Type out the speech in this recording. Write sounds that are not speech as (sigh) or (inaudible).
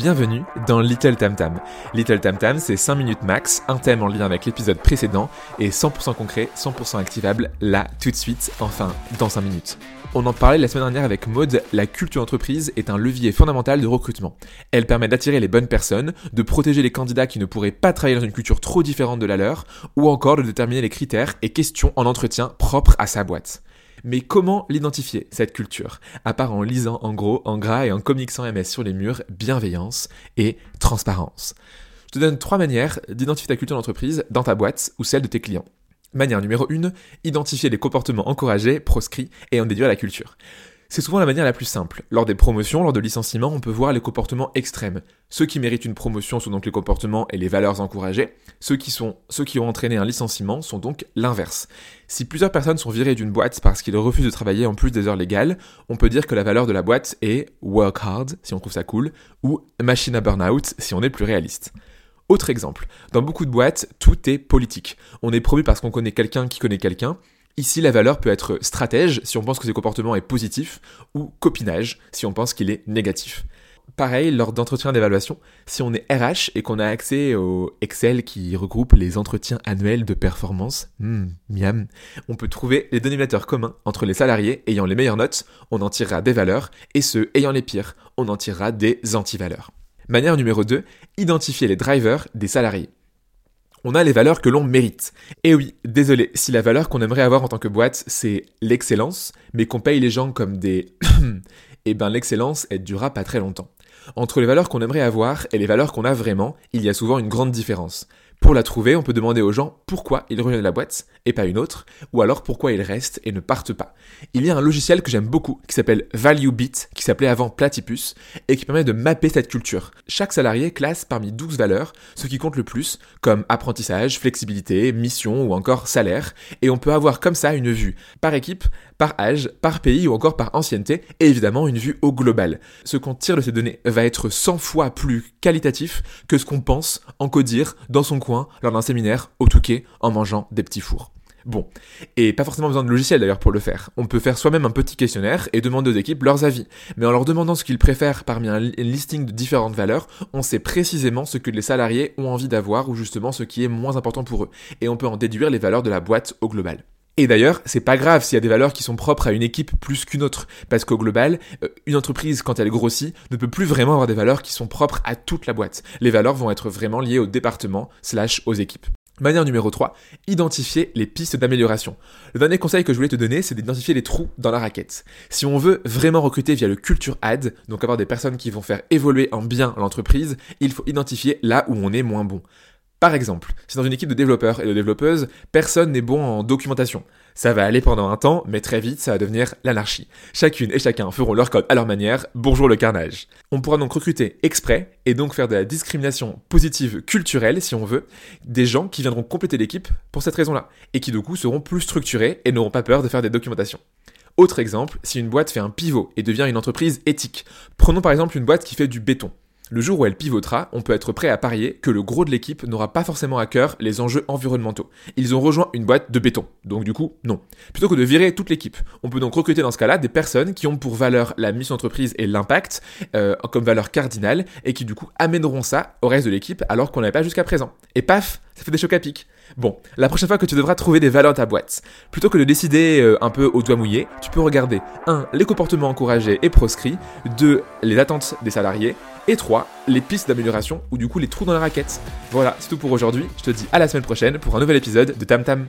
bienvenue dans Little Tam Tam. Little Tam Tam, c'est 5 minutes max, un thème en lien avec l'épisode précédent et 100% concret, 100% activable là, tout de suite, enfin, dans 5 minutes. On en parlait la semaine dernière avec Maud, la culture entreprise est un levier fondamental de recrutement. Elle permet d'attirer les bonnes personnes, de protéger les candidats qui ne pourraient pas travailler dans une culture trop différente de la leur, ou encore de déterminer les critères et questions en entretien propres à sa boîte. Mais comment l'identifier, cette culture? À part en lisant en gros, en gras et en comics sans MS sur les murs, bienveillance et transparence. Je te donne trois manières d'identifier ta culture d'entreprise dans ta boîte ou celle de tes clients. Manière numéro 1, identifier les comportements encouragés, proscrits et en déduire la culture. C'est souvent la manière la plus simple. Lors des promotions, lors de licenciements, on peut voir les comportements extrêmes. Ceux qui méritent une promotion sont donc les comportements et les valeurs encouragées. Ceux qui, ont entraîné un licenciement sont donc l'inverse. Si plusieurs personnes sont virées d'une boîte parce qu'ils refusent de travailler en plus des heures légales, on peut dire que la valeur de la boîte est work hard, si on trouve ça cool, ou machine à burn-out, si on est plus réaliste. Autre exemple, dans beaucoup de boîtes, tout est politique. On est promu parce qu'on connaît quelqu'un qui connaît quelqu'un, Ici, la valeur peut être stratège si on pense que ce comportement est positif ou copinage si on pense qu'il est négatif. Pareil, lors d'entretiens d'évaluation, si on est RH et qu'on a accès au Excel qui regroupe les entretiens annuels de performance, hmm, on peut trouver les dénominateurs communs entre les salariés ayant les meilleures notes, on en tirera des valeurs, et ceux ayant les pires, on en tirera des antivaleurs. Manière numéro 2, identifier les drivers des salariés on a les valeurs que l'on mérite. Et oui, désolé, si la valeur qu'on aimerait avoir en tant que boîte, c'est l'excellence, mais qu'on paye les gens comme des... (coughs) eh ben l'excellence, elle durera pas très longtemps. Entre les valeurs qu'on aimerait avoir et les valeurs qu'on a vraiment, il y a souvent une grande différence. Pour la trouver, on peut demander aux gens pourquoi ils reviennent de la boîte et pas une autre, ou alors pourquoi ils restent et ne partent pas. Il y a un logiciel que j'aime beaucoup qui s'appelle ValueBeat, qui s'appelait avant Platypus, et qui permet de mapper cette culture. Chaque salarié classe parmi 12 valeurs ce qui compte le plus, comme apprentissage, flexibilité, mission ou encore salaire, et on peut avoir comme ça une vue par équipe, par âge, par pays ou encore par ancienneté, et évidemment une vue au global. Ce qu'on tire de ces données va être 100 fois plus qualitatif que ce qu'on pense en codir dans son coin lors d'un séminaire au Touquet en mangeant des petits fours. Bon, et pas forcément besoin de logiciel d'ailleurs pour le faire. On peut faire soi-même un petit questionnaire et demander aux équipes leurs avis. Mais en leur demandant ce qu'ils préfèrent parmi un listing de différentes valeurs, on sait précisément ce que les salariés ont envie d'avoir ou justement ce qui est moins important pour eux. Et on peut en déduire les valeurs de la boîte au global. Et d'ailleurs, c'est pas grave s'il y a des valeurs qui sont propres à une équipe plus qu'une autre, parce qu'au global, euh, une entreprise, quand elle grossit, ne peut plus vraiment avoir des valeurs qui sont propres à toute la boîte. Les valeurs vont être vraiment liées au département slash aux équipes. Manière numéro 3, identifier les pistes d'amélioration. Le dernier conseil que je voulais te donner, c'est d'identifier les trous dans la raquette. Si on veut vraiment recruter via le culture ad, donc avoir des personnes qui vont faire évoluer en bien l'entreprise, il faut identifier là où on est moins bon. Par exemple, si dans une équipe de développeurs et de développeuses, personne n'est bon en documentation. Ça va aller pendant un temps, mais très vite, ça va devenir l'anarchie. Chacune et chacun feront leur code à leur manière, bonjour le carnage. On pourra donc recruter exprès, et donc faire de la discrimination positive culturelle, si on veut, des gens qui viendront compléter l'équipe pour cette raison-là, et qui du coup seront plus structurés et n'auront pas peur de faire des documentations. Autre exemple, si une boîte fait un pivot et devient une entreprise éthique. Prenons par exemple une boîte qui fait du béton. Le jour où elle pivotera, on peut être prêt à parier que le gros de l'équipe n'aura pas forcément à cœur les enjeux environnementaux. Ils ont rejoint une boîte de béton, donc du coup, non. Plutôt que de virer toute l'équipe, on peut donc recruter dans ce cas-là des personnes qui ont pour valeur la mission d'entreprise et l'impact euh, comme valeur cardinale et qui du coup amèneront ça au reste de l'équipe alors qu'on n'avait pas jusqu'à présent. Et paf, ça fait des chocs à pic. Bon, la prochaine fois que tu devras trouver des valeurs dans ta boîte, plutôt que de décider euh, un peu au doigt mouillé, tu peux regarder 1. les comportements encouragés et proscrits, 2. les attentes des salariés, et 3. les pistes d'amélioration ou du coup les trous dans la raquette. Voilà, c'est tout pour aujourd'hui. Je te dis à la semaine prochaine pour un nouvel épisode de Tam Tam.